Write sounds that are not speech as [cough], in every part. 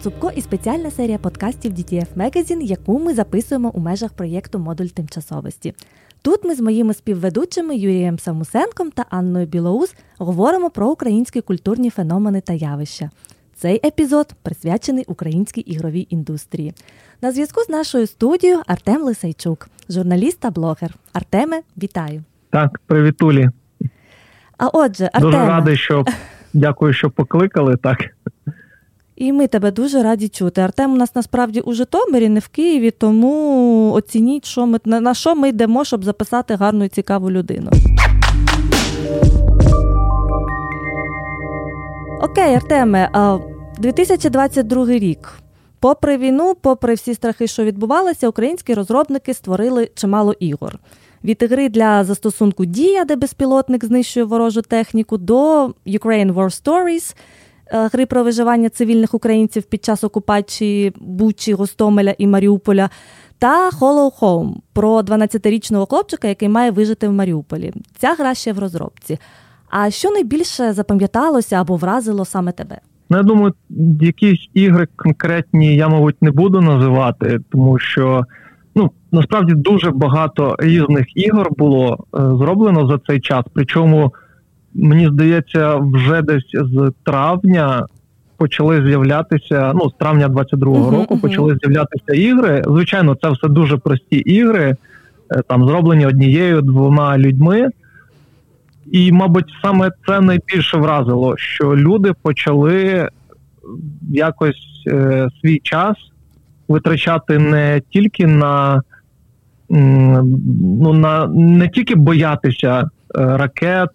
Цупко і спеціальна серія подкастів DTF Magazine, яку ми записуємо у межах проєкту Модуль тимчасовості. Тут ми з моїми співведучими Юрієм Самусенком та Анною Білоус говоримо про українські культурні феномени та явища. Цей епізод присвячений українській ігровій індустрії. На зв'язку з нашою студією Артем Лисайчук, журналіст та блогер. Артеме, вітаю! Так, привітулі. А отже, Артеме... Дуже радий, що дякую, що покликали так. І ми тебе дуже раді чути. Артем у нас насправді у Житомирі, не в Києві, тому оцініть, що ми на що ми йдемо, щоб записати гарну і цікаву людину. Окей, Артеме, 2022 рік. Попри війну, попри всі страхи, що відбувалися, українські розробники створили чимало ігор. Від ігри для застосунку Дія, де безпілотник знищує ворожу техніку, до Ukraine War Stories, гри про виживання цивільних українців під час окупації Бучі, Гостомеля і Маріуполя, та Hollow Home про 12-річного хлопчика, який має вижити в Маріуполі. Ця гра ще в розробці. А що найбільше запам'яталося або вразило саме тебе? Ну, я думаю, якісь ігри конкретні я, мабуть, не буду називати, тому що ну насправді дуже багато різних ігор було е, зроблено за цей час. Причому мені здається, вже десь з травня почали з'являтися. Ну, з травня 22-го uh-huh, року uh-huh. почали з'являтися ігри. Звичайно, це все дуже прості ігри, е, там зроблені однією двома людьми. І, мабуть, саме це найбільше вразило, що люди почали якось е, свій час витрачати не тільки на ну, на не тільки боятися ракет,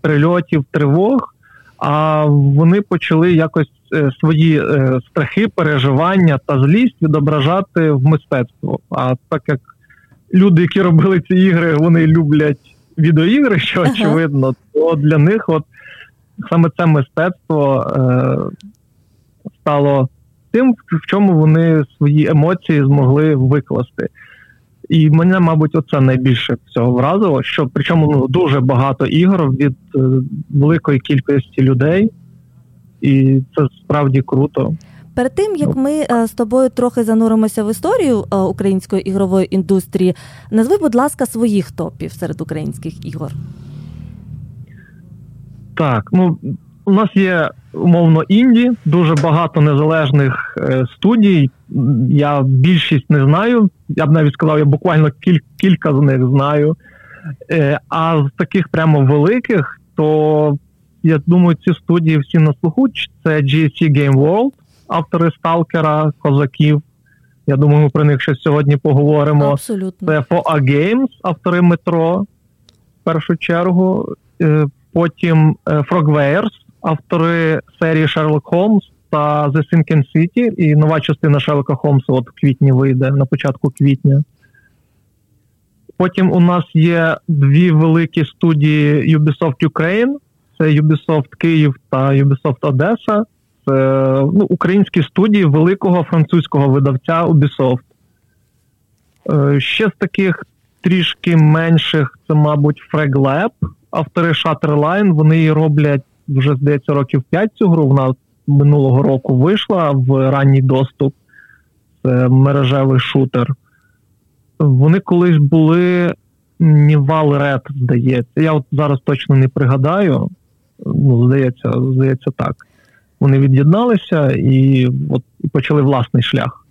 прильотів, тривог, а вони почали якось е, свої е, страхи, переживання та злість відображати в мистецтво. А так як люди, які робили ці ігри, вони люблять відеоігри, що очевидно, то для них от саме це мистецтво е, стало тим, в чому вони свої емоції змогли викласти. І мене, мабуть, оце найбільше всього вразило, що причому ну, дуже багато ігор від е, великої кількості людей, і це справді круто. Перед тим як ми е, з тобою трохи зануримося в історію е, української ігрової індустрії, назви, будь ласка, своїх топів серед українських ігор. Так, ну у нас є умовно інді, дуже багато незалежних е, студій. Я більшість не знаю. Я б навіть сказав, я буквально кіль, кілька з них знаю. Е, а з таких прямо великих, то я думаю, ці студії всі на слуху. Це GSC Game World, автори Сталкера, Козаків. Я думаю, ми про них ще сьогодні поговоримо. Абсолютно. Це 4A Games, автори метро, в першу чергу. Е, потім Frogwares, автори серії Sherlock Holmes та The Sinking City. І нова частина Шерлока Холмса от в квітні вийде на початку квітня. Потім у нас є дві великі студії Ubisoft Ukraine. Це Ubisoft Київ та Ubisoft Одеса. Це ну, українські студії великого французького видавця Ubisoft. Е, ще з таких трішки менших, це, мабуть, FragLab, автори Shutterline. Вони роблять вже здається років 5 цю гру. Вона минулого року вийшла в ранній доступ. Це мережевий шутер. Вони колись були Нівал Red, здається. Я от зараз точно не пригадаю. Ну, здається, здається, так. Вони від'єдналися і от почали власний шлях.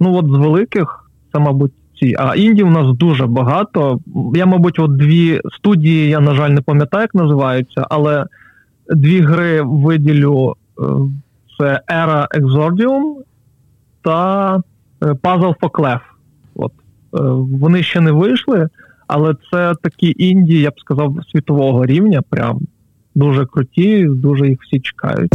Ну, от з великих, це, мабуть, ці. А інді у нас дуже багато. Я, мабуть, от дві студії, я, на жаль, не пам'ятаю, як називаються, але дві гри виділю: е, це Era Exordium та е, Puzzle for Clef. От. Е, вони ще не вийшли, але це такі інді, я б сказав, світового рівня. Прям дуже круті, дуже їх всі чекають.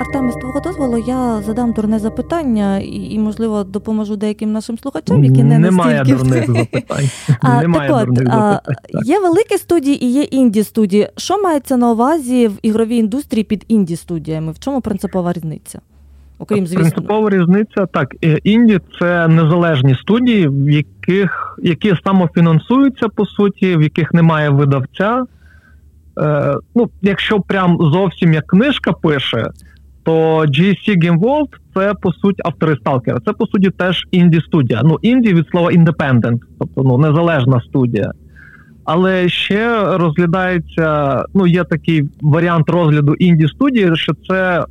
Артеме, з твого дозволу я задам дурне запитання і, і, можливо, допоможу деяким нашим слухачам, які не Немає настільки... дурних запитань. [laughs] А, Немає так дурних запитань. Так. Є великі студії і є інді студії. Що мається на увазі в ігровій індустрії під інді студіями? В чому принципова різниця? Окрім звісно. Принципова різниця так. Інді це незалежні студії, в яких які самофінансуються по суті, в яких немає видавця. Е, ну, Якщо прям зовсім як книжка пише, то GSC Game World це по суті автори сталкера. Це по суті теж інді студія. Ну, інді від слова independent, тобто ну, незалежна студія. Але ще розглядається, ну, є такий варіант розгляду інді студії, що це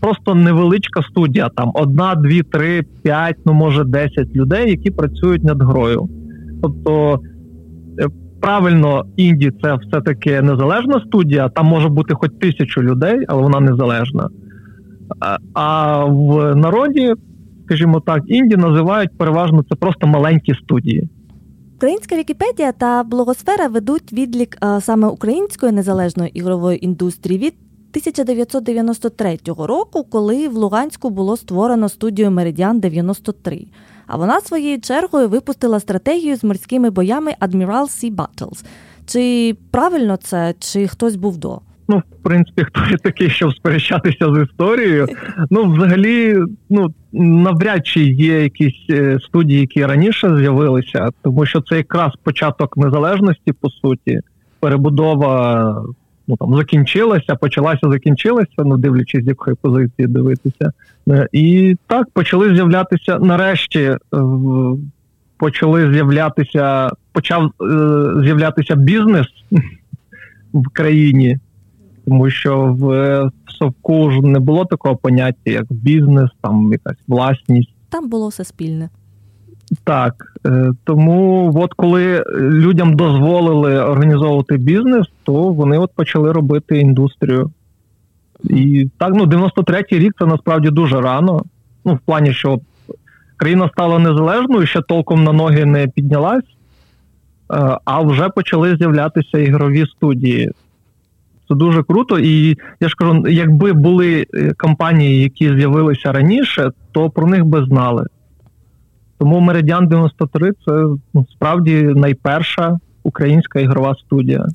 просто невеличка студія, там одна, дві, три, п'ять, ну може десять людей, які працюють над грою. Тобто, е, правильно, інді це все-таки незалежна студія, там може бути хоч тисячу людей, але вона незалежна. А в народі, скажімо так, інді називають переважно це просто маленькі студії. Українська Вікіпедія та блогосфера ведуть відлік саме української незалежної ігрової індустрії від 1993 року, коли в Луганську було створено студію Меридіан 93. А вона своєю чергою випустила стратегію з морськими боями Admiral Sea Battles. Чи правильно це, чи хтось був до? Ну, в принципі, хто є такий, щоб сперечатися з історією. Ну, взагалі, ну навряд чи є якісь е, студії, які раніше з'явилися, тому що це якраз початок незалежності, по суті, перебудова ну там закінчилася, почалася, закінчилася, ну дивлячись, з якої позиції дивитися. Е, і так почали з'являтися нарешті. Е, почали з'являтися, почав з'являтися бізнес в країні тому що в, в совку ж не було такого поняття, як бізнес, там якась власність. Там було все спільне. Так, е, тому от коли людям дозволили організовувати бізнес, то вони от почали робити індустрію. І так, ну 93-й рік це насправді дуже рано. Ну, в плані, що країна стала незалежною, ще толком на ноги не піднялась, е, а вже почали з'являтися ігрові студії. Це дуже круто, і я ж кажу, якби були е, компанії, які з'явилися раніше, то про них би знали. Тому Меридіан 93 це ну, справді найперша українська ігрова студія.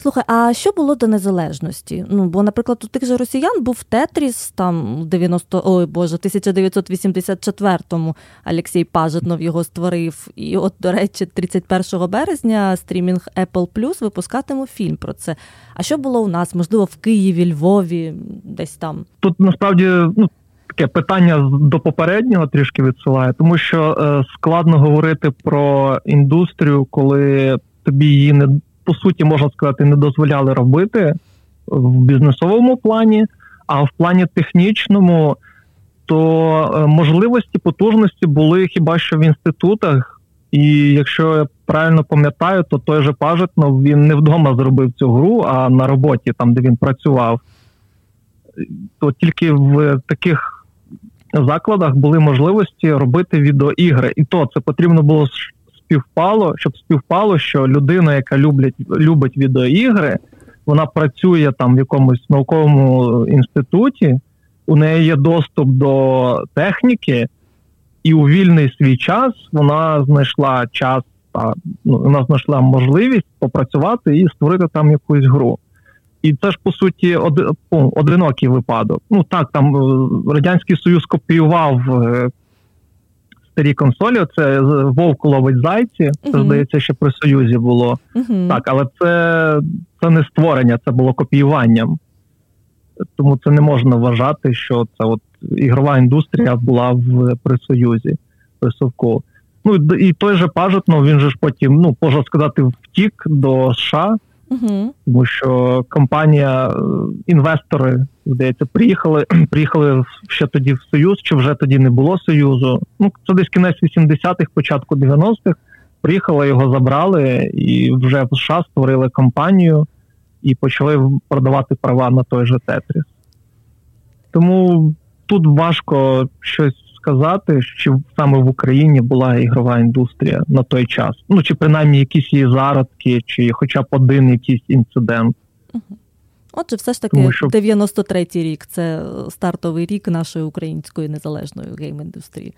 Слухай, а що було до незалежності? Ну, бо, наприклад, у тих же росіян був Тетріс там 90, ой Боже, 1984-му Олексій Пажетнов його створив. І от, до речі, 31 березня стрімінг Apple Plus випускатиме фільм про це. А що було у нас? Можливо, в Києві, Львові, десь там? Тут насправді ну. Таке питання до попереднього трішки відсилає, тому що е, складно говорити про індустрію, коли тобі її не по суті, можна сказати, не дозволяли робити в бізнесовому плані, а в плані технічному, то е, можливості потужності були хіба що в інститутах. І якщо я правильно пам'ятаю, то той же Пажетнов він не вдома зробив цю гру, а на роботі, там де він працював, то тільки в таких закладах були можливості робити відеоігри. І то це потрібно було співпало, щоб співпало, що людина, яка люблять, любить відеоігри, вона працює там в якомусь науковому інституті, у неї є доступ до техніки, і у вільний свій час вона знайшла час, та ну, вона знайшла можливість попрацювати і створити там якусь гру. І це ж по суті од, одинокий випадок. Ну так, там е, радянський союз копіював е, старі консолі. Це вовк ловить зайці. Це uh-huh. здається, ще при союзі було uh-huh. так, але це це не створення, це було копіюванням. Тому це не можна вважати, що це от ігрова індустрія була в при союзі при совку. Ну і той же Пажетнов, він же ж потім, ну можна сказати, втік до США. Угу. Тому що компанія, е, інвестори, здається, приїхали [clears throat] приїхали ще тоді в Союз, чи вже тоді не було Союзу. Ну, це десь кінець 80-х, початку 90-х. Приїхали, його забрали і вже в США створили компанію і почали продавати права на той же Тетріс. Тому тут важко щось сказати, що саме в Україні була ігрова індустрія на той час. Ну чи принаймні якісь її зародки, чи хоча б один якийсь інцидент. Отже, все ж таки, що... 93-й рік це стартовий рік нашої української незалежної гейм-індустрії.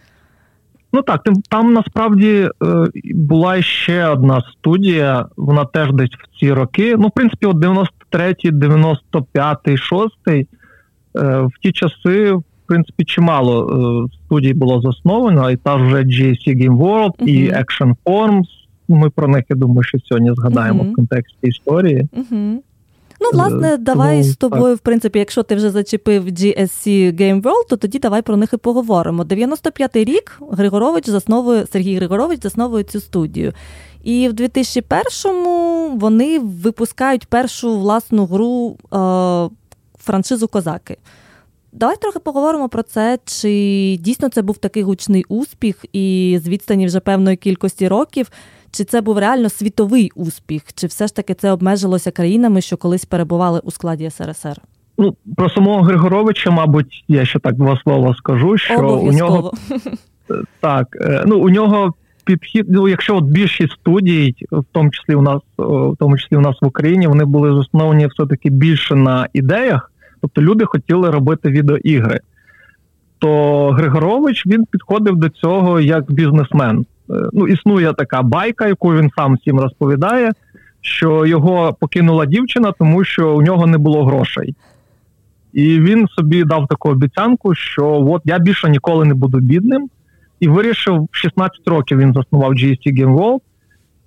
Ну так, там насправді е, була ще одна студія, вона теж десь в ці роки. Ну, в принципі, от 93-й, 95-й, 6-й, в ті часи принципі, чимало е, студій було засновано, і та вже GSC Game World, uh-huh. і Action Forms, ми про них я думаю, що сьогодні згадаємо uh-huh. в контексті історії. Uh-huh. Ну, власне, давай Тому, з тобою, так. в принципі, якщо ти вже зачепив GSC Game World, то тоді давай про них і поговоримо. 95-й рік Григорович засновує Сергій Григорович засновує цю студію. І в 2001-му вони випускають першу власну гру е, франшизу Козаки. Давай трохи поговоримо про це, чи дійсно це був такий гучний успіх, і з відстані вже певної кількості років, чи це був реально світовий успіх, чи все ж таки це обмежилося країнами, що колись перебували у складі СРСР? Ну про самого Григоровича, мабуть, я ще так два слова скажу, що у нього [laughs] так, е, ну у нього підхід. Ну, якщо от більшість студій, в тому числі у нас, в тому числі у нас в Україні, вони були засновані все таки більше на ідеях. Тобто люди хотіли робити відеоігри. То Григорович він підходив до цього як бізнесмен. Е, ну, існує така байка, яку він сам всім розповідає, що його покинула дівчина, тому що у нього не було грошей. І він собі дав таку обіцянку, що от я більше ніколи не буду бідним. І вирішив, в 16 років він заснував GST Game World,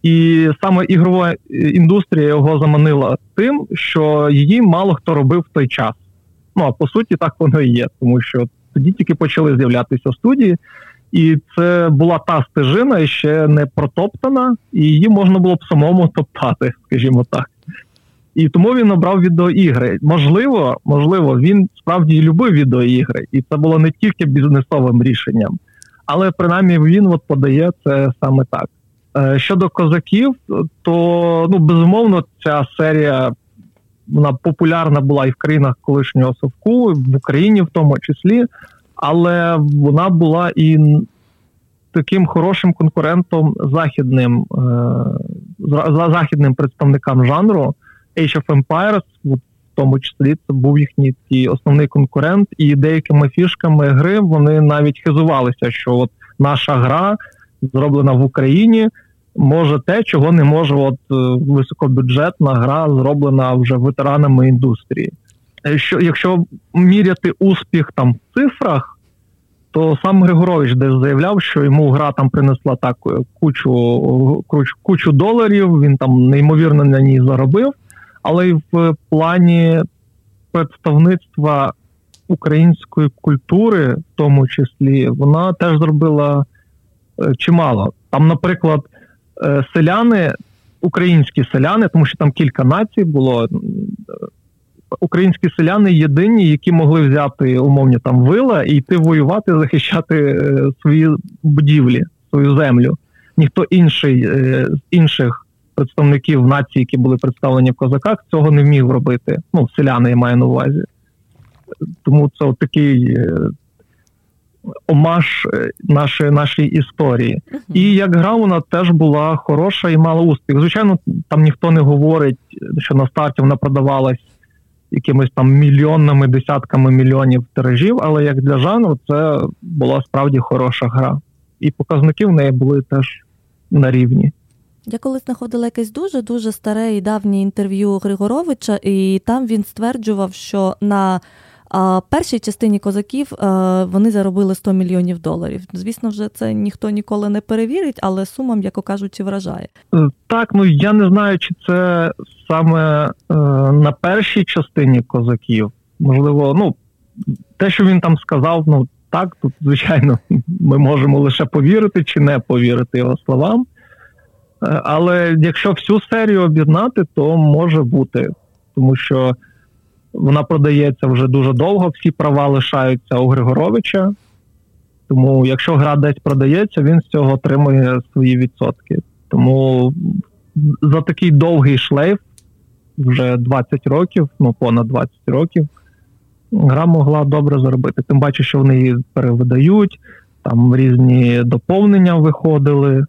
і саме ігрова індустрія його заманила тим, що її мало хто робив в той час. Ну а по суті, так воно і є, тому що тоді тільки почали з'являтися студії, і це була та стежина ще не протоптана, і її можна було б самому топтати, скажімо так. І тому він обрав відеоігри. Можливо, можливо, він справді любив відеоігри, і це було не тільки бізнесовим рішенням, але принаймні він от подає це саме так. Е, щодо козаків, то ну безумовно ця серія вона популярна була і в країнах колишнього совку, в Україні в тому числі, але вона була і таким хорошим конкурентом західним е, західним представникам жанру. Age of Empires, в тому числі це був їхній такий основний конкурент, і деякими фішками гри вони навіть хизувалися, що от наша гра зроблена в Україні може те, чого не може от е, високобюджетна гра, зроблена вже ветеранами індустрії. Е, що Якщо міряти успіх там в цифрах, то сам Григорович десь заявляв, що йому гра там принесла так е, кучу кучу, доларів, він там неймовірно на ній заробив, але й в плані представництва української культури, в тому числі, вона теж зробила чимало. Там, наприклад, селяни, українські селяни, тому що там кілька націй було. Українські селяни єдині, які могли взяти умовні там вила і йти воювати, захищати е, свої будівлі, свою землю. Ніхто інший е, з інших представників нації, які були представлені в козаках, цього не вмів робити. Ну, селяни я маю на увазі. Тому це такий омаж е, нашої нашої історії. Uh-huh. І як гра вона теж була хороша і мала успіх. Звичайно, там ніхто не говорить, що на старті вона продавалась якимись там мільйонними, десятками мільйонів тиражів, але як для жанру, це була справді хороша гра. І показники в неї були теж на рівні. Я колись знаходила якесь дуже дуже старе і давнє інтерв'ю Григоровича, і там він стверджував, що на а першій частині козаків е, вони заробили 100 мільйонів доларів. Звісно, вже це ніхто ніколи не перевірить, але сума, м'яко кажучи, вражає. Так, ну я не знаю, чи це саме е, на першій частині козаків. Можливо, ну те, що він там сказав, ну так, тут звичайно, [laughs] ми можемо лише повірити чи не повірити його словам. Е, але якщо всю серію об'єднати, то може бути, тому що. Вона продається вже дуже довго, всі права лишаються у Григоровича. Тому, якщо гра десь продається, він з цього отримує свої відсотки. Тому за такий довгий шлейф, вже 20 років, ну понад 20 років, гра могла добре заробити. Тим паче, що вони її перевидають, там різні доповнення виходили.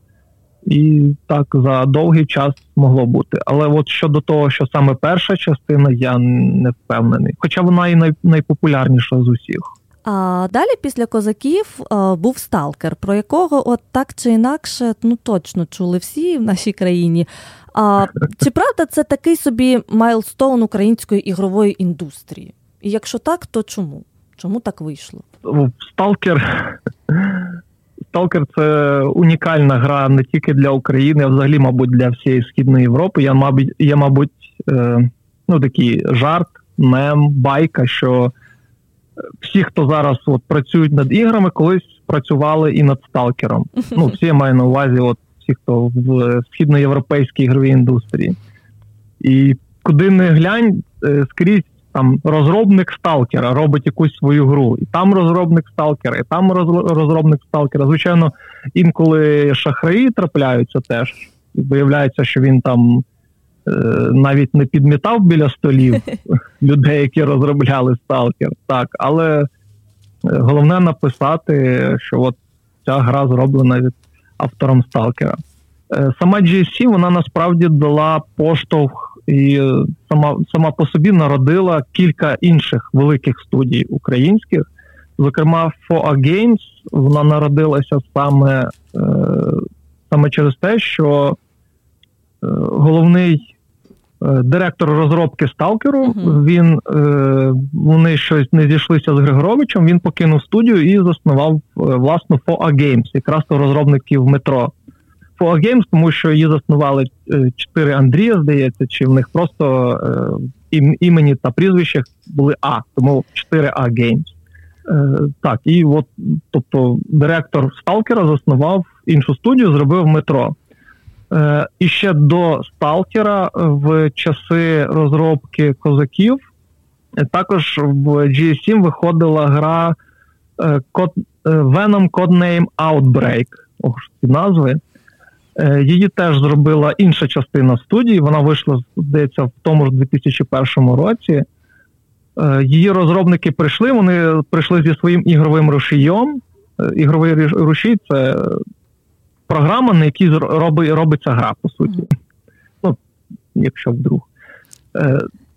І так за довгий час могло бути. Але от щодо того, що саме перша частина, я не впевнений. Хоча вона і най, найпопулярніша з усіх. А далі після козаків а, був сталкер, про якого от так чи інакше ну точно чули всі в нашій країні. А чи правда це такий собі milestone української ігрової індустрії? І якщо так, то чому? Чому так вийшло? Сталкер Сталкер це унікальна гра не тільки для України, а взагалі, мабуть, для всієї Східної Європи. Я, мабуть, є, мабуть, е, ну, такий жарт, мем, байка, що всі, хто зараз от, працюють над іграми, колись працювали і над сталкером. [laughs] Ну, всі я маю на увазі, от всі, хто в східноєвропейській ігровій індустрії. І куди не глянь, е, скрізь там розробник сталкера робить якусь свою гру, і там розробник сталкера, і там розробник сталкера. Звичайно, інколи шахраї трапляються теж, і виявляється, що він там е, навіть не підмітав біля столів [laughs] людей, які розробляли сталкер. Так, але е, головне написати, що от ця гра зроблена від автором сталкера. Е, сама GSC, вона насправді дала поштовх і сама сама по собі народила кілька інших великих студій українських. Зокрема, FOA Games вона народилася саме е, саме через те, що е, головний е, директор розробки Сталкеру, uh-huh. він е, вони щось не зійшлися з Григоровичем. Він покинув студію і заснував е, власну FOA Games, якраз то розробників метро. FOA Games, тому що її заснували е, чотири Андрія, здається, чи в них просто е, імені та прізвища були А, тому 4А Games. Е, так, і от, тобто, директор Сталкера заснував іншу студію, зробив метро. І ще до Сталкера в часи розробки козаків також в GSM виходила гра Venom Codename Outbreak. Ох, ці назви. Е, її теж зробила інша частина студії. Вона вийшла, здається, в тому ж 2001 році. Е, її розробники прийшли. Вони прийшли зі своїм ігровим рушієм. Е, ігровий рушій це програма, на якій робиться гра, по суті. Ну, якщо вдруг.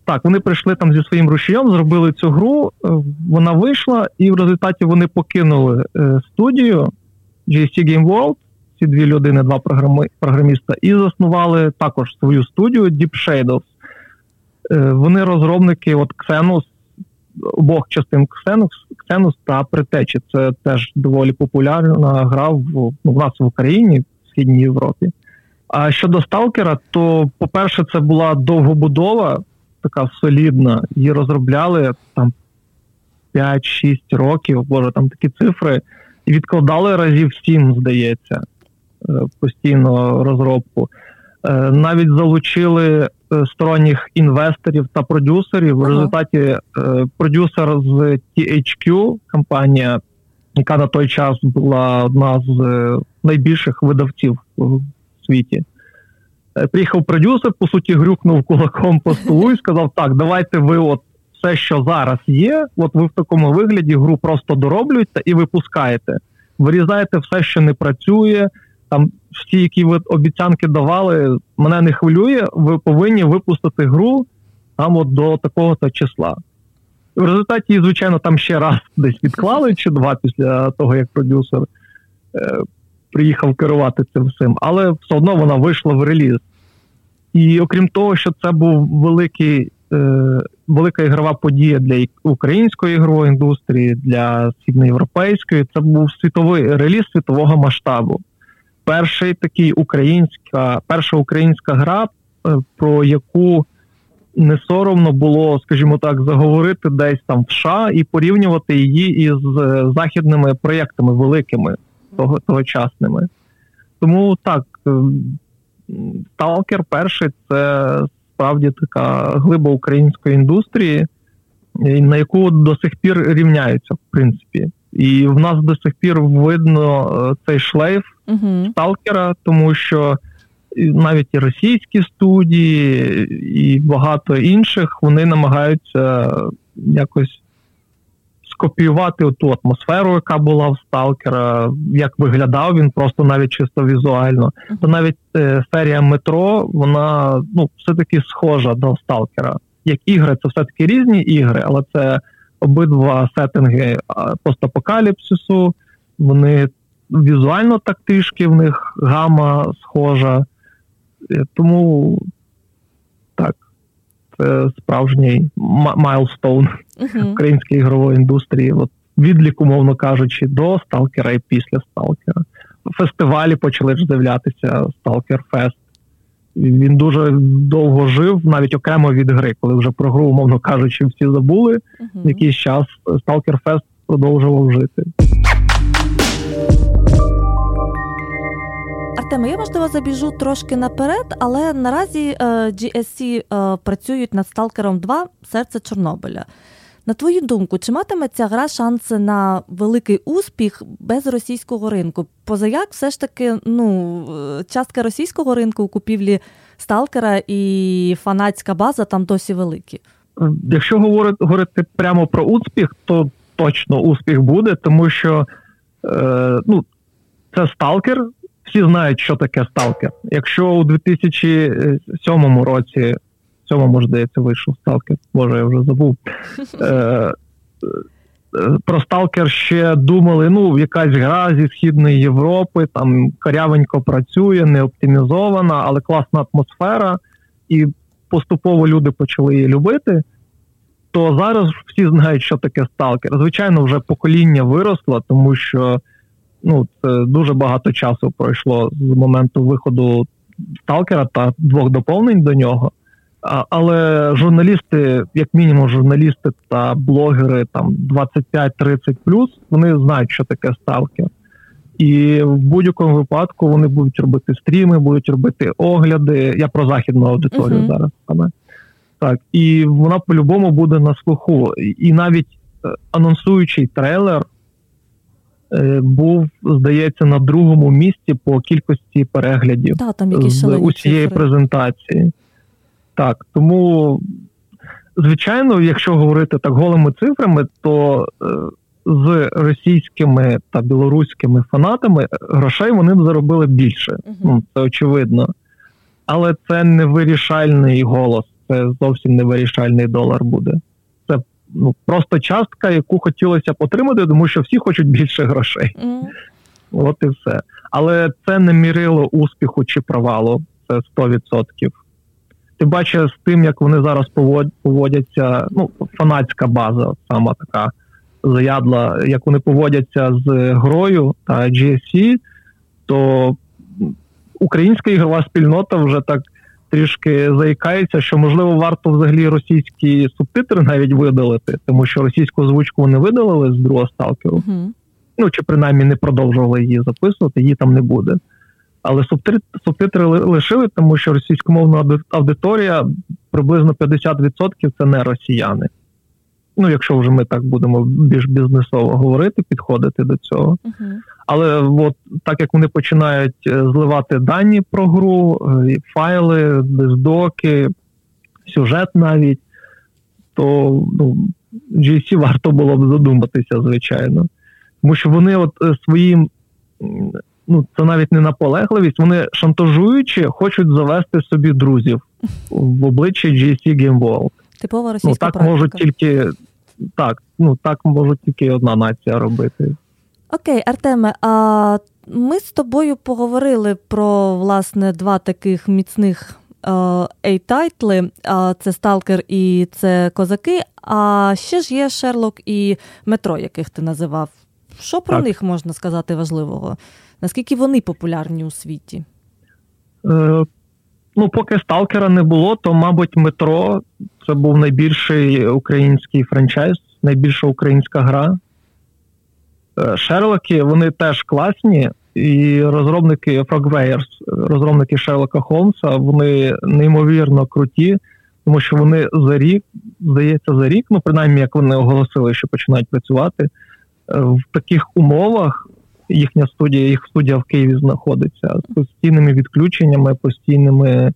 Так, вони прийшли там зі своїм рушієм, зробили цю гру, вона вийшла, і в результаті вони покинули студію GSC Game World ці дві людини, два програми, програміста, і заснували також свою студію Deep Shadows. Е, вони розробники от Xenos, обох частин Xenos, Xenos та Притечі. Це теж доволі популярна гра в, ну, в нас в Україні, в Східній Європі. А щодо Сталкера, то, по-перше, це була довгобудова, така солідна. Її розробляли там 5-6 років, боже, там такі цифри, і відкладали разів 7, здається. Е, постійно розробку. Е, навіть залучили е, сторонніх інвесторів та продюсерів. В результаті продюсер з THQ, компанія, яка на той час була одна з найбільших видавців в світі. Приїхав продюсер, по суті, грюкнув кулаком по столу і сказав: Так, давайте ви от все, що зараз є, от ви в такому вигляді гру просто дороблюєте і випускаєте. Вирізаєте все, що не працює, там всі, які ви обіцянки давали, мене не хвилює. Ви повинні випустити гру там от до такого-то числа. В результаті, звичайно, там ще раз [laughs] десь відклали чи два після того, як продюсер е, приїхав керувати цим всім, але все одно вона вийшла в реліз. І окрім того, що це був великий, е, велика ігрова подія для української ігрової індустрії, для східноєвропейської, це був світовий реліз світового масштабу перший такий українська, перша українська гра, е, про яку не соромно було, скажімо так, заговорити десь там в США і порівнювати її із е, західними проєктами великими того, тогочасними. Тому так, е, Сталкер перший це справді така глиба української індустрії, на яку до сих пір рівняються, в принципі. І в нас до сих пір видно е, цей шлейф uh сталкера, тому що навіть і російські студії, і багато інших вони намагаються якось скопіювати ту атмосферу, яка була в сталкера, як виглядав він просто навіть чисто візуально. uh То навіть е, серія метро, вона ну все-таки схожа до сталкера. Як ігри, це все таки різні ігри, але це обидва сеттинги постапокаліпсису, вони візуально так трішки в них гама схожа. Е, тому так, це справжній milestone угу. української ігрової індустрії. От Відлік, умовно кажучи, до сталкера і після сталкера. фестивалі почали ж з'являтися Stalker Fest. Він дуже довго жив, навіть окремо від гри, коли вже про гру, умовно кажучи, всі забули. Uh-huh. Якийсь час Stalker Fest продовжував жити. Артеме, я можливо забіжу трошки наперед, але наразі е, GSC е, працюють над Сталкером 2 серце Чорнобиля. На твою думку, чи матиме ця гра шанси на великий успіх без російського ринку? Позаяк, все ж таки, ну, е, частка російського ринку у купівлі Сталкера і фанатська база там досі великі? Якщо говорити говорити прямо про успіх, то точно успіх буде, тому що е, ну, це сталкер. Всі знають, що таке сталкер. Якщо у 2007 році, цьому здається, вийшов сталкер, боже, я вже забув. [laughs] Е, е, про сталкер ще думали, ну, якась гра зі Східної Європи, там корявенько працює, не оптимізована, але класна атмосфера, і поступово люди почали її любити то зараз всі знають, що таке сталкер. Звичайно, вже покоління виросло, тому що ну, це дуже багато часу пройшло з моменту виходу сталкера та двох доповнень до нього. Але журналісти, як мінімум, журналісти та блогери там 25-30 вони знають, що таке сталкер. І в будь-якому випадку вони будуть робити стріми, будуть робити огляди. Я про західну аудиторію uh-huh. зараз саме. Так, і вона по-любому буде на слуху. І навіть е, анонсуючий трейлер е, був, здається, на другому місці по кількості переглядів да, там з усієї презентації. Так, тому, звичайно, якщо говорити так голими цифрами, то е, з російськими та білоруськими фанатами грошей вони б заробили більше. uh Ну, Це очевидно. Але це не вирішальний голос це зовсім не вирішальний долар буде. Це ну просто частка, яку хотілося б отримати, тому що всі хочуть більше грошей. Mm. От і все. Але це не мірило успіху чи провалу. Це 100%. Ти бачиш з тим, як вони зараз поводяться, ну, фанатська база, сама така заядла, як вони поводяться з грою та GSC, то українська ігрова спільнота вже так трішки заїкається, що можливо варто взагалі російські субтитри навіть видалити, тому що російську озвучку вони видалили з другого сталкеру. Uh-huh. Ну чи принаймні не продовжували її записувати, її там не буде. Але субтитри, субтитри лишили, тому що російськомовна аудиторія приблизно 50% це не росіяни. Ну, якщо вже ми так будемо більш бізнесово говорити, підходити до цього. Uh-huh. Але от так як вони починають е, зливати дані про гру, е, файли, доки, сюжет навіть, то ну, GC варто було б задуматися, звичайно. Тому що вони от е, своїм, ну це навіть не наполегливість, вони шантажуючи, хочуть завести собі друзів в обличчі GC Game World. Типова російська Ну так практика. можуть тільки так, ну так можуть тільки одна нація робити. Окей, Артеме, а ми з тобою поговорили про власне два таких міцних ей-тайтли: це Сталкер і це Козаки. А ще ж є Шерлок і Метро, яких ти називав. Що про так. них можна сказати важливого? Наскільки вони популярні у світі? Е, Ну, поки Сталкера не було, то, мабуть, метро це був найбільший український франчайз, найбільша українська гра. Е, Шерлоки вони теж класні, і розробники Frogwares, розробники Шерлока Холмса, вони неймовірно круті, тому що вони за рік, здається, за рік, ну принаймні як вони оголосили, що починають працювати в таких умовах. Їхня студія, їх студія в Києві знаходиться з постійними відключеннями, постійними е,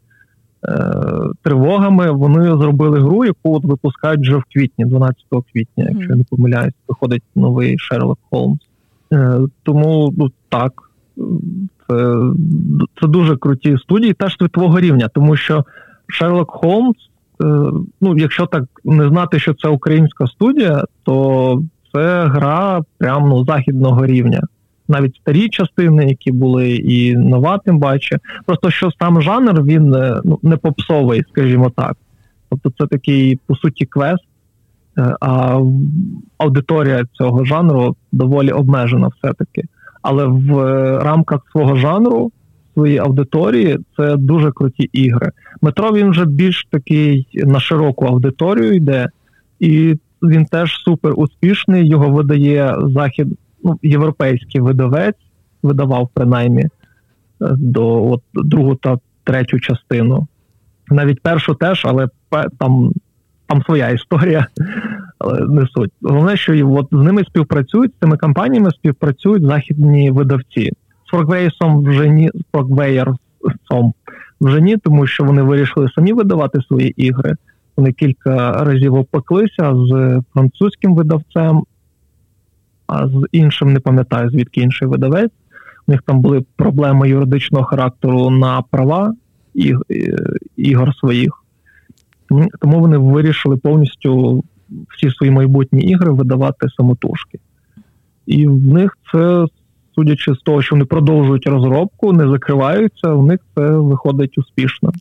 тривогами. Вони зробили гру, яку от випускають вже в квітні, 12 квітня, якщо я не помиляюсь, виходить новий Шерлок Холмс. Е, тому ну так, це це дуже круті студії, теж світового рівня, тому що Шерлок Холмс, ну якщо так не знати, що це українська студія, то це гра прямо ну, західного рівня. Навіть старі частини, які були, і нова, тим паче. Просто що сам жанр він е, ну, не попсовий, скажімо так. Тобто це такий, по суті, квест, а аудиторія цього жанру доволі обмежена все-таки. але в рамках свого жанру, своєї аудиторії, це дуже круті ігри. Метро він вже більш такий на широку аудиторію йде, і він теж супер успішний. Його видає захід, ну, європейський видавець, видавав принаймні до от, другу та третю частину. Навіть першу теж, але там там своя історія, але не суть. Головне, що от з ними співпрацюють, з цими компаніями співпрацюють західні видавці. З Форквейсом вже ні, з Форквейерсом вже ні, тому що вони вирішили самі видавати свої ігри. Вони кілька разів опеклися з французьким видавцем, а з іншим не пам'ятаю, звідки інший видавець. У них там були проблеми юридичного характеру на права ігор своїх. Тому вони вирішили повністю всі свої майбутні ігри видавати самотужки. І в них це, судячи з того, що вони продовжують розробку, не закриваються, у них це виходить успішно.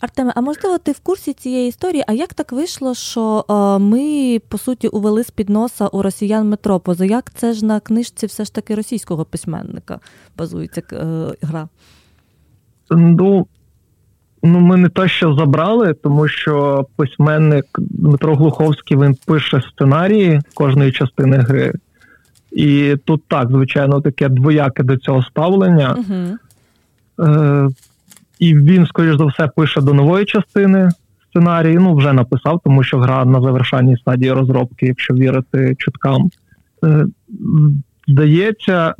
Артеме, а можливо, ти в курсі цієї історії? А як так вийшло, що е, ми по суті увели з під носа у росіян метро? Позаяк це ж на книжці все ж таки російського письменника базується е, гра? Ну, ну, ми не те, що забрали, тому що письменник Дмитро Глуховський він пише сценарії кожної частини гри. І тут так, звичайно, таке двояке до цього ставлення. Угу. Е, і він, скоріш за все, пише до нової частини сценарій. Ну, вже написав, тому що гра на завершальній стадії розробки, якщо вірити чуткам. Е, здається,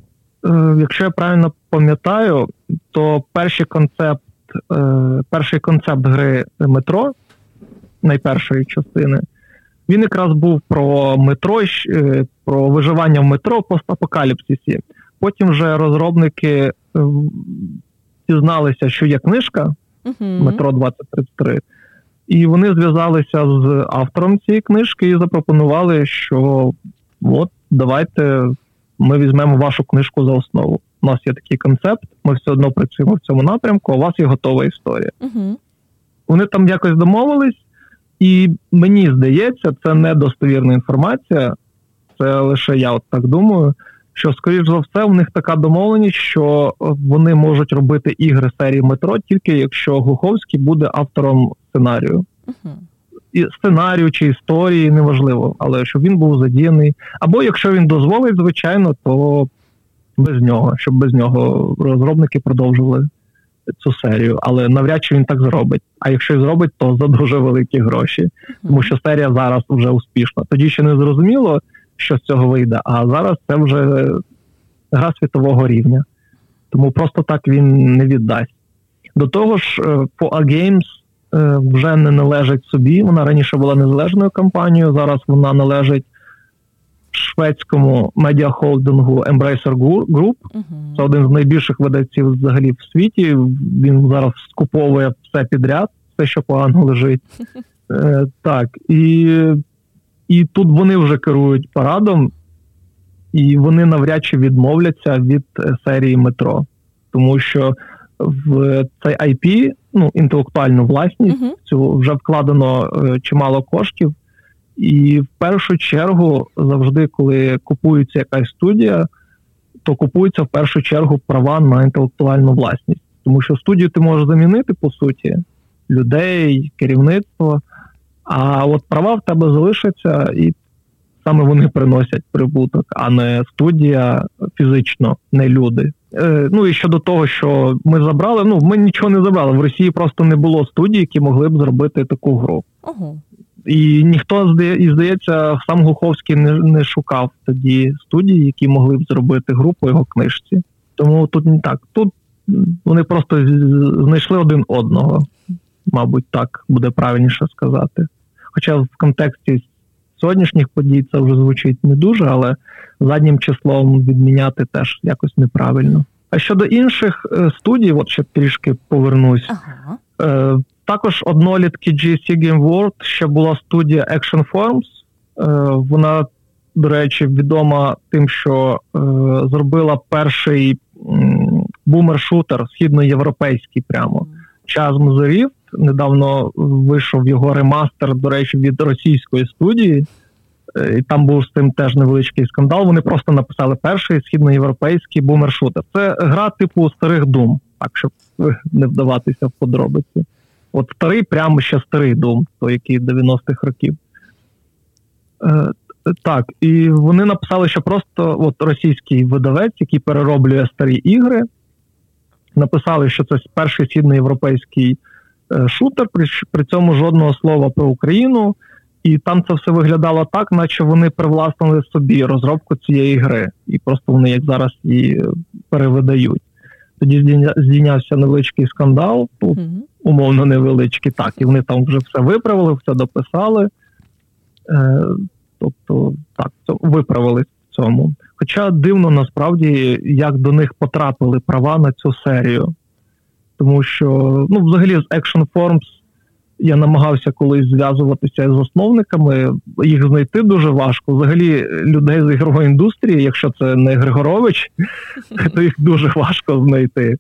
е, якщо я правильно пам'ятаю, то перший концепт, е, перший концепт гри метро, найпершої частини, він якраз був про метро, про виживання в метро постапокаліпсисі. Потім вже розробники дізналися, що є книжка uh-huh. метро 2033, і вони зв'язалися з автором цієї книжки і запропонували, що от давайте ми візьмемо вашу книжку за основу. У нас є такий концепт, ми все одно працюємо в цьому напрямку, а у вас є готова історія. Uh-huh. Вони там якось домовились, і мені здається, це недостовірна інформація. Це лише я от так думаю що, скоріш за все, в них така домовленість, що вони можуть робити ігри серії метро тільки якщо Глуховський буде автором сценарію. Uh-huh. І Сценарію чи історії неважливо, але щоб він був задіяний. Або якщо він дозволить, звичайно, то без нього, щоб без нього розробники продовжували цю серію. Але навряд чи він так зробить. А якщо і зробить, то за дуже великі гроші, тому що серія зараз вже успішна. Тоді ще не зрозуміло що з цього вийде. А зараз це вже гра світового рівня. Тому просто так він не віддасть. До того ж, по е, Games е, вже не належить собі. Вона раніше була незалежною компанією, зараз вона належить шведському медіахолдингу Embracer Group. Uh-huh. Це один з найбільших видавців взагалі в світі. Він зараз скуповує все підряд, все, що погано лежить. [laughs] Е, Так, і і тут вони вже керують парадом, і вони навряд чи відмовляться від е, серії метро, тому що в цей IP, ну інтелектуальну власність, uh-huh. цю вже вкладено е, чимало коштів. І в першу чергу, завжди, коли купується якась студія, то купуються в першу чергу права на інтелектуальну власність, тому що студію ти можеш замінити по суті людей, керівництво. А от права в тебе залишаться, і саме вони приносять прибуток, а не студія фізично, не люди. Е, Ну і щодо того, що ми забрали, ну ми нічого не забрали. В Росії просто не було студій, які могли б зробити таку гру. Ого. І ніхто і здається, сам Глуховський не не шукав тоді студії, які могли б зробити гру по його книжці. Тому тут не так. Тут вони просто знайшли один одного, мабуть, так буде правильніше сказати. Хоча в контексті сьогоднішніх подій це вже звучить не дуже, але заднім числом відміняти теж якось неправильно. А щодо інших е, студій, от ще трішки повернусь. Ага. Е, також однолітки GSC Game World ще була студія Action Forms. Е, вона, до речі, відома тим, що е, зробила перший бумер-шутер східноєвропейський прямо час музорів недавно вийшов його ремастер, до речі, від російської студії і там був з цим теж невеличкий скандал. Вони просто написали перший східноєвропейський бумершутер. Це гра типу старих дум, так щоб не вдаватися в подробиці. От старий, прямо ще старий дум, той який 90-х років. Е, Так, і вони написали, що просто от російський видавець, який перероблює старі ігри, написали, що це перший східноєвропейський е, шутер, при, при цьому жодного слова про Україну. І там це все виглядало так, наче вони привласнили собі розробку цієї гри, і просто вони як зараз її перевидають. Тоді здійнявся невеличкий скандал, умовно невеличкий, так, і вони там вже все виправили, все дописали. Е, Тобто, так, виправили в цьому. Хоча дивно насправді, як до них потрапили права на цю серію. Тому що, ну, взагалі, з Action Forms я намагався колись зв'язуватися з засновниками, їх знайти дуже важко. Взагалі, людей з ігрової індустрії, якщо це не Григорович, [laughs] то їх дуже важко знайти.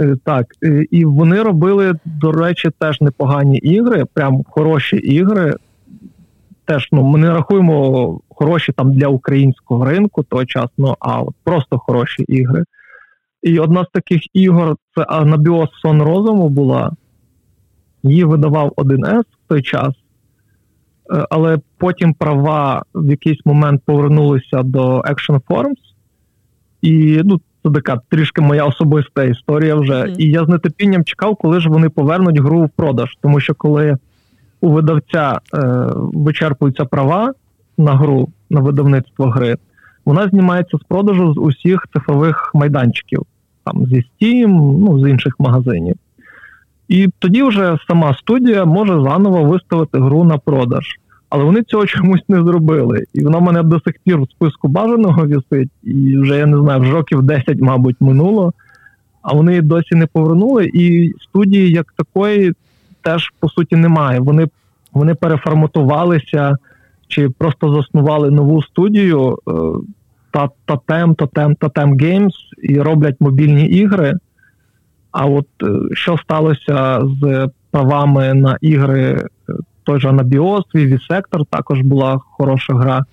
Е, так, і вони робили, до речі, теж непогані ігри, прям хороші ігри. Теж ну, ми не рахуємо хороші там для українського ринку тогочасно, а от просто хороші ігри. І одна з таких ігор це Анабіос Сон Розуму була. Її видавав 1С в той час, е, але потім права в якийсь момент повернулися до Action Forms. І ну, це така трішки моя особиста історія вже. Mm-hmm. І я з нетерпінням чекав, коли ж вони повернуть гру в продаж. Тому що коли у видавця е, вичерпуються права на гру, на видавництво гри, вона знімається з продажу з усіх цифрових майданчиків, там зі Steam, ну, з інших магазинів. І тоді вже сама студія може заново виставити гру на продаж. Але вони цього [laughs] чомусь не зробили. І вона в мене до сих пір в списку бажаного вісить, і вже я не знаю, вже років 10, мабуть, минуло, а вони її досі не повернули. І студії як такої теж по суті немає. Вони вони переформатувалися чи просто заснували нову студію Totem, Totem, Totem Games і роблять мобільні ігри. А от е, що сталося з правами на ігри, е, той же Анабіос, Vivisector, також була хороша гра. Е,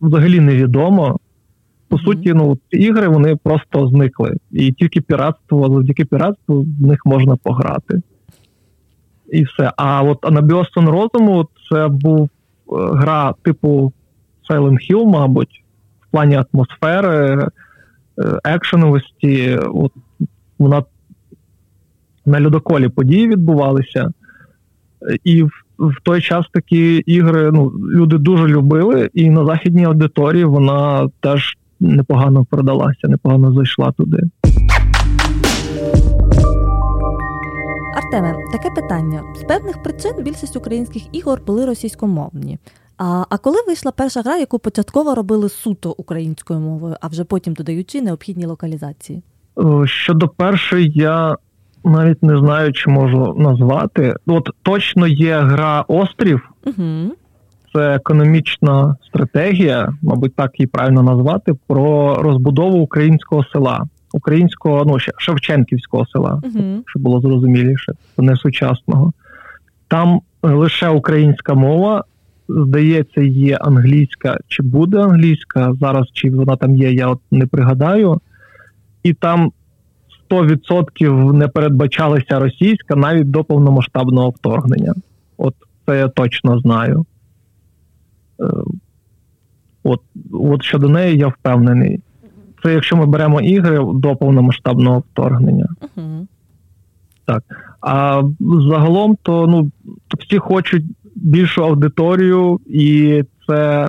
взагалі невідомо. По суті, ну ігри вони просто зникли. І тільки піратство, завдяки піратству в них можна пограти. І все. А от Анабіос Сон Розуму це був гра типу Silent Hill, мабуть, плані атмосфери, екшеновості. От вона на льодоколі події відбувалися, і в, в той час такі ігри ну, люди дуже любили, і на західній аудиторії вона теж непогано продалася, непогано зайшла туди. Артеме, таке питання: з певних причин більшість українських ігор були російськомовні. А а коли вийшла перша гра, яку початково робили суто українською мовою, а вже потім додаючи необхідні локалізації? Е, щодо першої, я навіть не знаю, чи можу назвати. От точно є гра Острів, угу. це економічна стратегія, мабуть, так її правильно назвати, про розбудову українського села, українського, ну Шевченківського села, угу. щоб було зрозуміліше, не сучасного. Там лише українська мова. Здається, є англійська, чи буде англійська зараз, чи вона там є, я от не пригадаю і там 100% не передбачалася російська навіть до повномасштабного вторгнення. От це я точно знаю. Е, от от щодо неї я впевнений. Це якщо ми беремо ігри до повномасштабного вторгнення. Uh-huh. Так. А загалом, то ну, всі хочуть більшу аудиторію, і це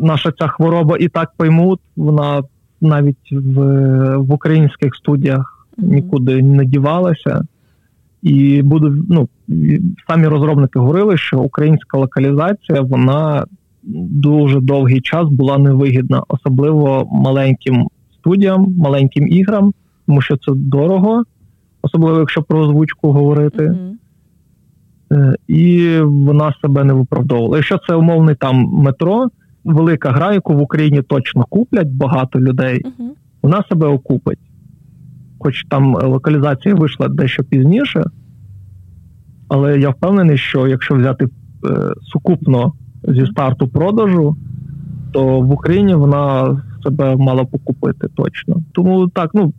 наша ця хвороба і так поймуть, вона навіть в в українських студіях нікуди не дівалася. І буду, ну, самі розробники говорили, що українська локалізація вона дуже довгий час була невигідна, особливо маленьким студіям, маленьким іграм, тому що це дорого, особливо якщо про озвучку говорити. Mm-hmm. І вона себе не виправдовувала. Якщо це умовний там метро, велика гра, яку в Україні точно куплять багато людей, uh-huh. вона себе окупить. Хоч там локалізація вийшла дещо пізніше, але я впевнений, що якщо взяти е, сукупно зі старту продажу, то в Україні вона себе мала покупити точно. Тому так, ну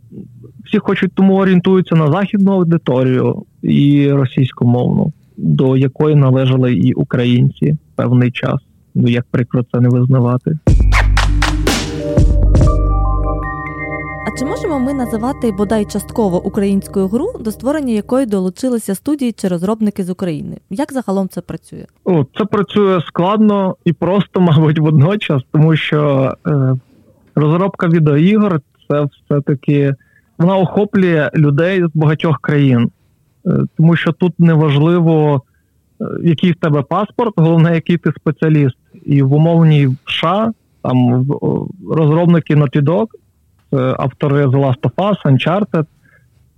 всі хочуть, тому орієнтуються на західну аудиторію і російськомовну, до якої належали і українці певний час. Ну як прикро це не визнавати. А чи можемо ми називати бодай частково українською гру, до створення якої долучилися студії чи розробники з України? Як загалом це працює? О, це працює складно і просто, [laughs] мабуть, водночас, тому що е, розробка відеоігор це все таки вона охоплює людей з багатьох країн, тому що тут неважливо, е, який в тебе паспорт, головне, який ти спеціаліст, і в умовній США там розробники Naughty Dog, автори The Last of Us, Uncharted,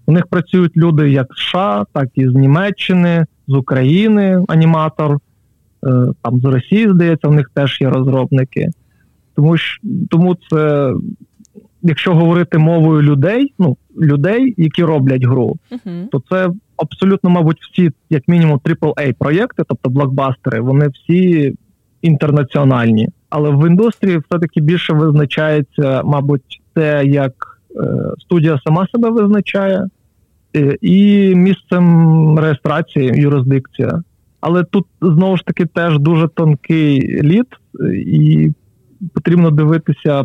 у них працюють люди як з США, так і з Німеччини, з України, аніматор, е, там з Росії, здається, в них теж є розробники. Тому тому це, якщо говорити мовою людей, ну, людей, які роблять гру, uh-huh. то це абсолютно, мабуть, всі, як мінімум, aaa проєкти, тобто блокбастери, вони всі інтернаціональні. Але в індустрії все-таки більше визначається, мабуть, те, як е, студія сама себе визначає, е, і місцем реєстрації, юрисдикція. Але тут знову ж таки теж дуже тонкий лід, і потрібно дивитися е,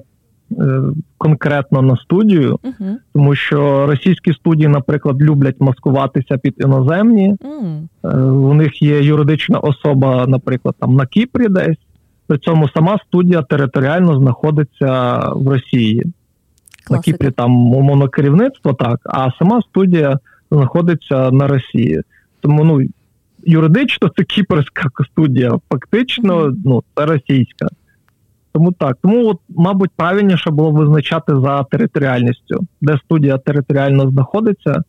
конкретно на студію, uh-huh. тому що російські студії, наприклад, люблять маскуватися під іноземні. Uh-huh. У них є юридична особа, наприклад, там на Кіпрі десь. При цьому сама студія територіально знаходиться в Росії. Класика. На Кіпрі там умовно керівництво, так, а сама студія знаходиться на Росії. Тому ну юридично це кіпрська студія, фактично, ну це російська. Тому так, тому от, мабуть, правильніше було визначати за територіальністю, де студія територіально знаходиться, е,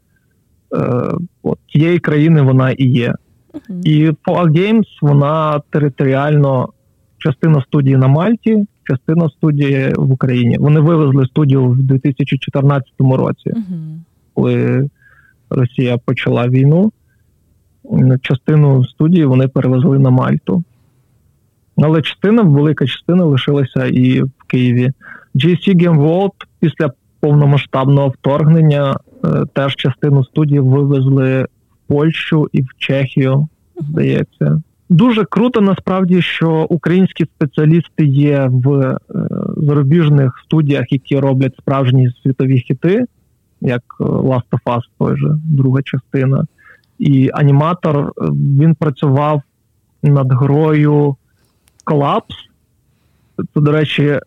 от тієї країни вона і є. Uh-huh. І Foa Games, вона територіально частина студії на Мальті, частина студії в Україні. Вони вивезли студію в 2014 році, uh-huh. коли Росія почала війну. Частину студії вони перевезли на Мальту. Але частина, велика частина лишилася і в Києві. GC Game World після повномасштабного вторгнення е, теж частину студії вивезли в Польщу і в Чехію, здається. Дуже круто насправді, що українські спеціалісти є в е, зарубіжних студіях, які роблять справжні світові хіти, як е, Last of Us, той же друга частина. І аніматор він працював над грою Колапс. Це, до речі, е,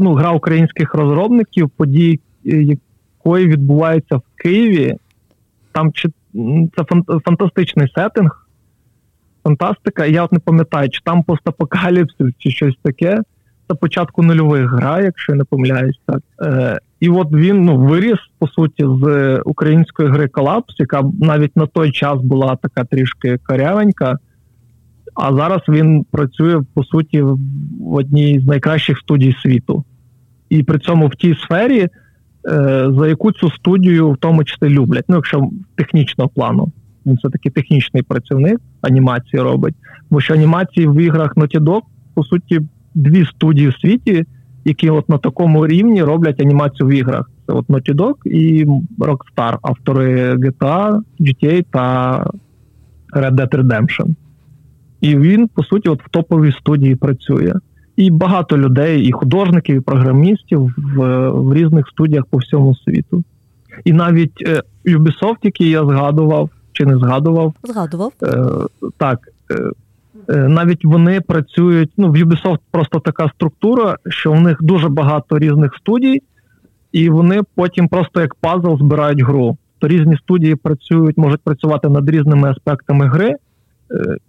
ну, гра українських розробників, події якої відбуваються в Києві. Там це фантастичний setting фантастика. Я от не пам'ятаю, чи там постапокаліпсис, чи щось таке. Це початку нульових гра, якщо я не помиляюсь, так. Е, І от він ну, виріс, по суті, з української гри Колапс, яка навіть на той час була така трішки корявенька. А зараз він працює, по суті, в одній з найкращих студій світу. І при цьому в тій сфері, е, за яку цю студію в тому числі люблять, ну, якщо технічного плану. Він все таки технічний працівник анімації робить. Бо що анімації в іграх Naughty Dog, по суті, дві студії в світі, які от на такому рівні роблять анімацію в іграх. Це от Naughty Dog і Rockstar, автори GTA, GTA та Red Dead Redemption. І він, по суті, от в топовій студії працює. І багато людей, і художників, і програмістів в, в різних студіях по всьому світу. І навіть е, Ubisoft, який я згадував, чи не згадував. Згадував. Е, Так. Е, е, навіть вони працюють. Ну, в Ubisoft просто така структура, що в них дуже багато різних студій, і вони потім просто як пазл збирають гру. То різні студії працюють, можуть працювати над різними аспектами гри,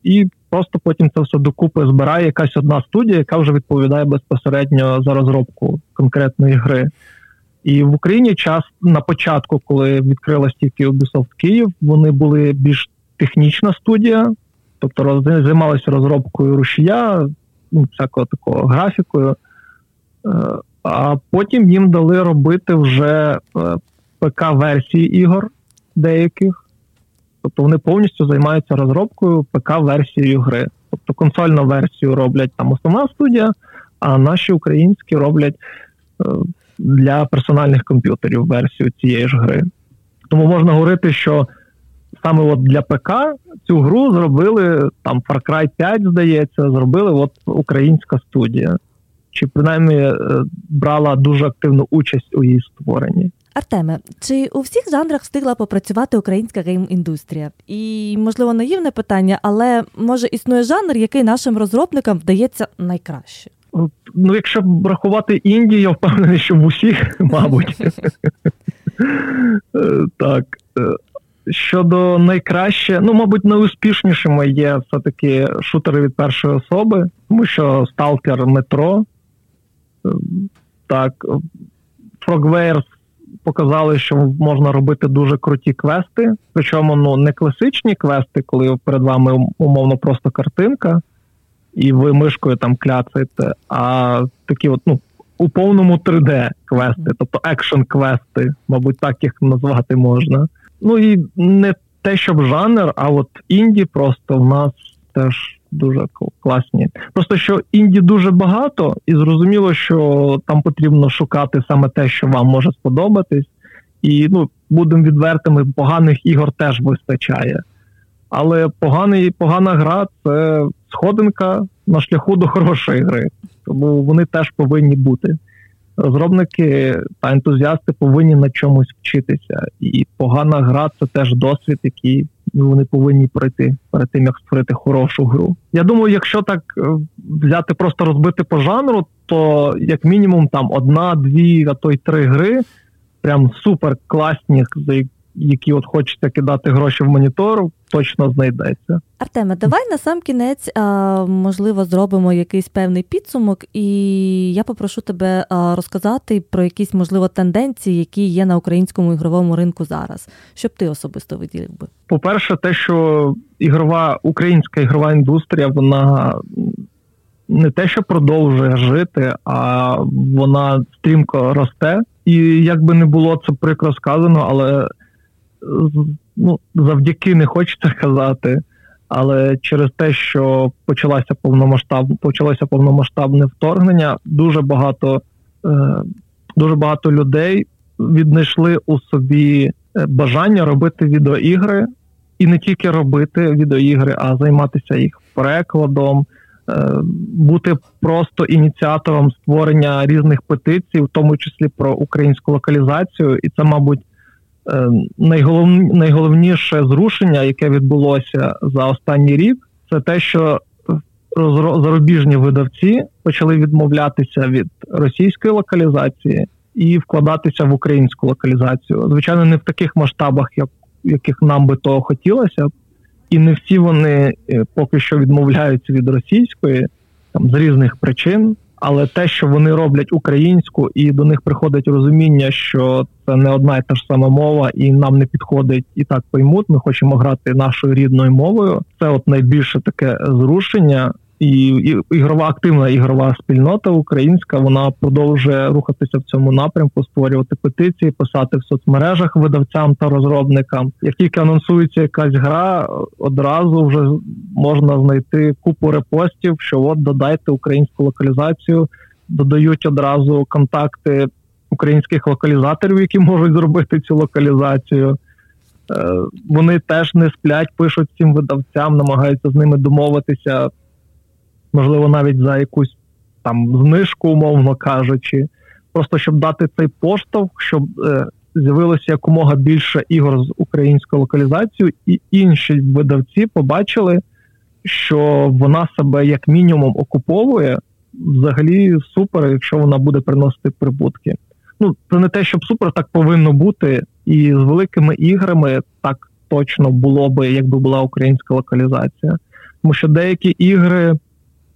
і просто потім це все докупи збирає якась одна студія, яка вже відповідає безпосередньо за розробку конкретної гри. І в Україні час на початку, коли відкрилась тільки Ubisoft Київ, вони були більш технічна студія, тобто роз, займалися розробкою рушія, ну, всякого такого графікою. Е, а потім їм дали робити вже е, ПК-версії ігор деяких. Тобто вони повністю займаються розробкою ПК-версією гри. Тобто консольну версію роблять там основна студія, а наші українські роблять е, для персональних комп'ютерів версію цієї ж гри. Тому можна говорити, що саме от для ПК цю гру зробили там Far Cry 5, здається, зробили от українська студія. Чи принаймні е, брала дуже активну участь у її створенні. Артеме, чи у всіх жанрах встигла попрацювати українська гейм-індустрія? І, можливо, наївне питання, але може існує жанр, який нашим розробникам вдається найкраще? Ну, якщо рахувати Індію, я впевнений, що в усіх, [laughs] мабуть. Е, так. Е, щодо найкраще, ну, мабуть, найуспішнішими є все-таки шутери від першої особи, тому що Stalker Metro, е, так, Frogwares показали, що можна робити дуже круті квести. Причому ну, не класичні квести, коли перед вами умовно просто картинка, і ви мишкою там кляцаєте, а такі от, ну, у повному 3D квести, тобто екшн квести, мабуть, так їх назвати можна. Ну і не те, щоб жанр, а от інді просто в нас теж дуже класні. Просто що інді дуже багато, і зрозуміло, що там потрібно шукати саме те, що вам може сподобатись. І ну, будемо відвертими, поганих ігор теж вистачає. Але поганий, погана гра це сходинка на шляху до хорошої гри. Тому вони теж повинні бути. Розробники та ентузіасти повинні на чомусь вчитися. І погана гра це теж досвід, який вони повинні пройти перед тим, як створити хорошу гру. Я думаю, якщо так е, взяти просто розбити по жанру, то як мінімум там одна, дві, а то й три гри, прям супер класні, за які от хочеться кидати гроші в монітор, точно знайдеться. Артеме, давай на сам кінець, можливо, зробимо якийсь певний підсумок, і я попрошу тебе розказати про якісь, можливо, тенденції, які є на українському ігровому ринку зараз. Щоб ти особисто виділив би? По-перше, те, що ігрова українська ігрова індустрія, вона. Не те, що продовжує жити, а вона стрімко росте. І як би не було це прикро сказано, але ну, завдяки не хочеться казати, але через те, що почалася повномасштаб, почалося повномасштабне вторгнення, дуже багато е, дуже багато людей віднайшли у собі е, бажання робити відеоігри, і не тільки робити відеоігри, а займатися їх перекладом. Е, бути просто ініціатором створення різних петицій, в тому числі про українську локалізацію, і це, мабуть, Е, найголовніше зрушення, яке відбулося за останній рік, це те, що зарубіжні видавці почали відмовлятися від російської локалізації і вкладатися в українську локалізацію. Звичайно, не в таких масштабах, як яких нам би того хотілося, і не всі вони е, поки що відмовляються від російської там з різних причин але те, що вони роблять українську, і до них приходить розуміння, що це не одна і та ж сама мова, і нам не підходить і так поймуть. Ми хочемо грати нашою рідною мовою. Це от найбільше таке зрушення. І, і ігрова активна ігрова спільнота українська вона продовжує рухатися в цьому напрямку, створювати петиції, писати в соцмережах видавцям та розробникам. Як тільки анонсується якась гра, одразу вже можна знайти купу репостів, що от додайте українську локалізацію, додають одразу контакти українських локалізаторів, які можуть зробити цю локалізацію. Е, вони теж не сплять, пишуть цим видавцям, намагаються з ними домовитися можливо, навіть за якусь там знижку, умовно кажучи, просто щоб дати цей поштовх, щоб е, з'явилося якомога більше ігор з українською локалізацією, і інші видавці побачили, що вона себе як мінімум окуповує. Взагалі супер, якщо вона буде приносити прибутки. Ну, це не те, щоб супер так повинно бути, і з великими іграми так точно було би, якби була українська локалізація. Тому що деякі ігри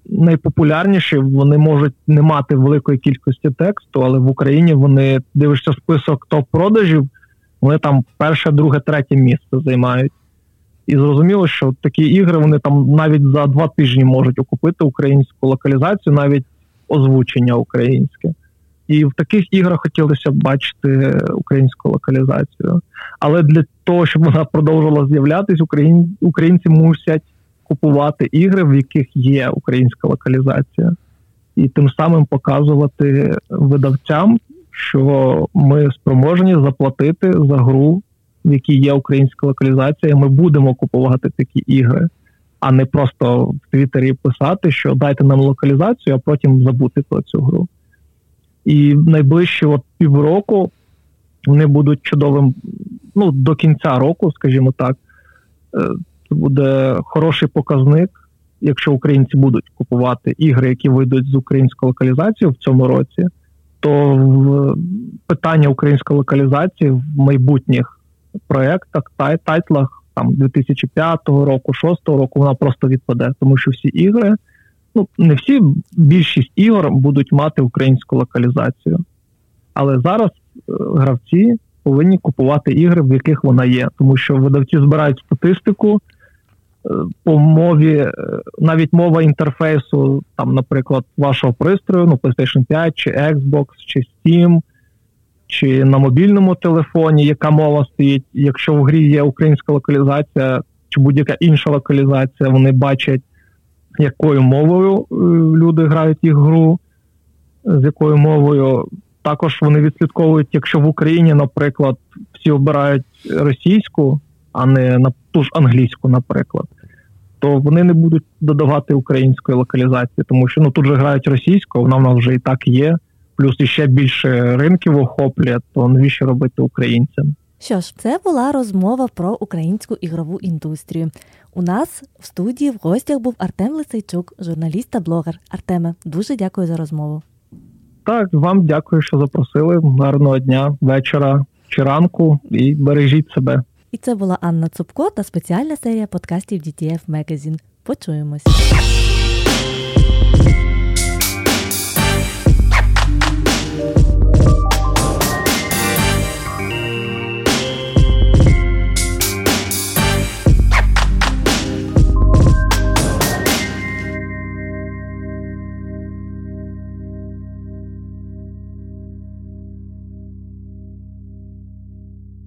найпопулярніші, вони можуть не мати великої кількості тексту, але в Україні вони дивишся список топ-продажів, вони там перше, друге, третє місце займають. І зрозуміло, що такі ігри вони там навіть за два тижні можуть окупити українську локалізацію, навіть озвучення українське. І в таких іграх хотілося б бачити українську локалізацію. Але для того, щоб вона продовжувала з'являтися, українці мусять купувати ігри, в яких є українська локалізація, і тим самим показувати видавцям, що ми спроможні заплатити за гру, в якій є українська локалізація. і Ми будемо купувати такі ігри, а не просто в Твіттері писати, що дайте нам локалізацію, а потім забути про цю гру. І найближчі от півроку вони будуть чудовим. Ну, до кінця року, скажімо так, е, це буде хороший показник, якщо українці будуть купувати ігри, які вийдуть з українською локалізацією в цьому році, то питання української локалізації в майбутніх проєктах, та тайтлах там 2005 року, 2006 року, вона просто відпаде, тому що всі ігри, ну не всі, більшість ігор будуть мати українську локалізацію. Але зараз е, гравці повинні купувати ігри, в яких вона є, тому що видавці збирають статистику по мові, е, навіть мова інтерфейсу, там, наприклад, вашого пристрою, ну PlayStation 5 чи Xbox, чи Steam, чи на мобільному телефоні, яка мова стоїть. Якщо в грі є українська локалізація чи будь-яка інша локалізація, вони бачать, якою мовою люди грають їх гру, з якою мовою також вони відслідковують, якщо в Україні, наприклад, всі обирають російську, а не на ту ж англійську, наприклад, то вони не будуть додавати української локалізації, тому що ну тут же грають російською, вона в нас вже і так є. Плюс іще більше ринків охоплює, то навіщо робити українцям? Що ж, це була розмова про українську ігрову індустрію. У нас в студії в гостях був Артем Лисейчук, журналіст та блогер. Артеме, дуже дякую за розмову. Так, вам дякую, що запросили. Гарного дня, вечора чи ранку, і бережіть себе. І це була Анна Цупко та спеціальна серія подкастів DTF Magazine. Почуємось.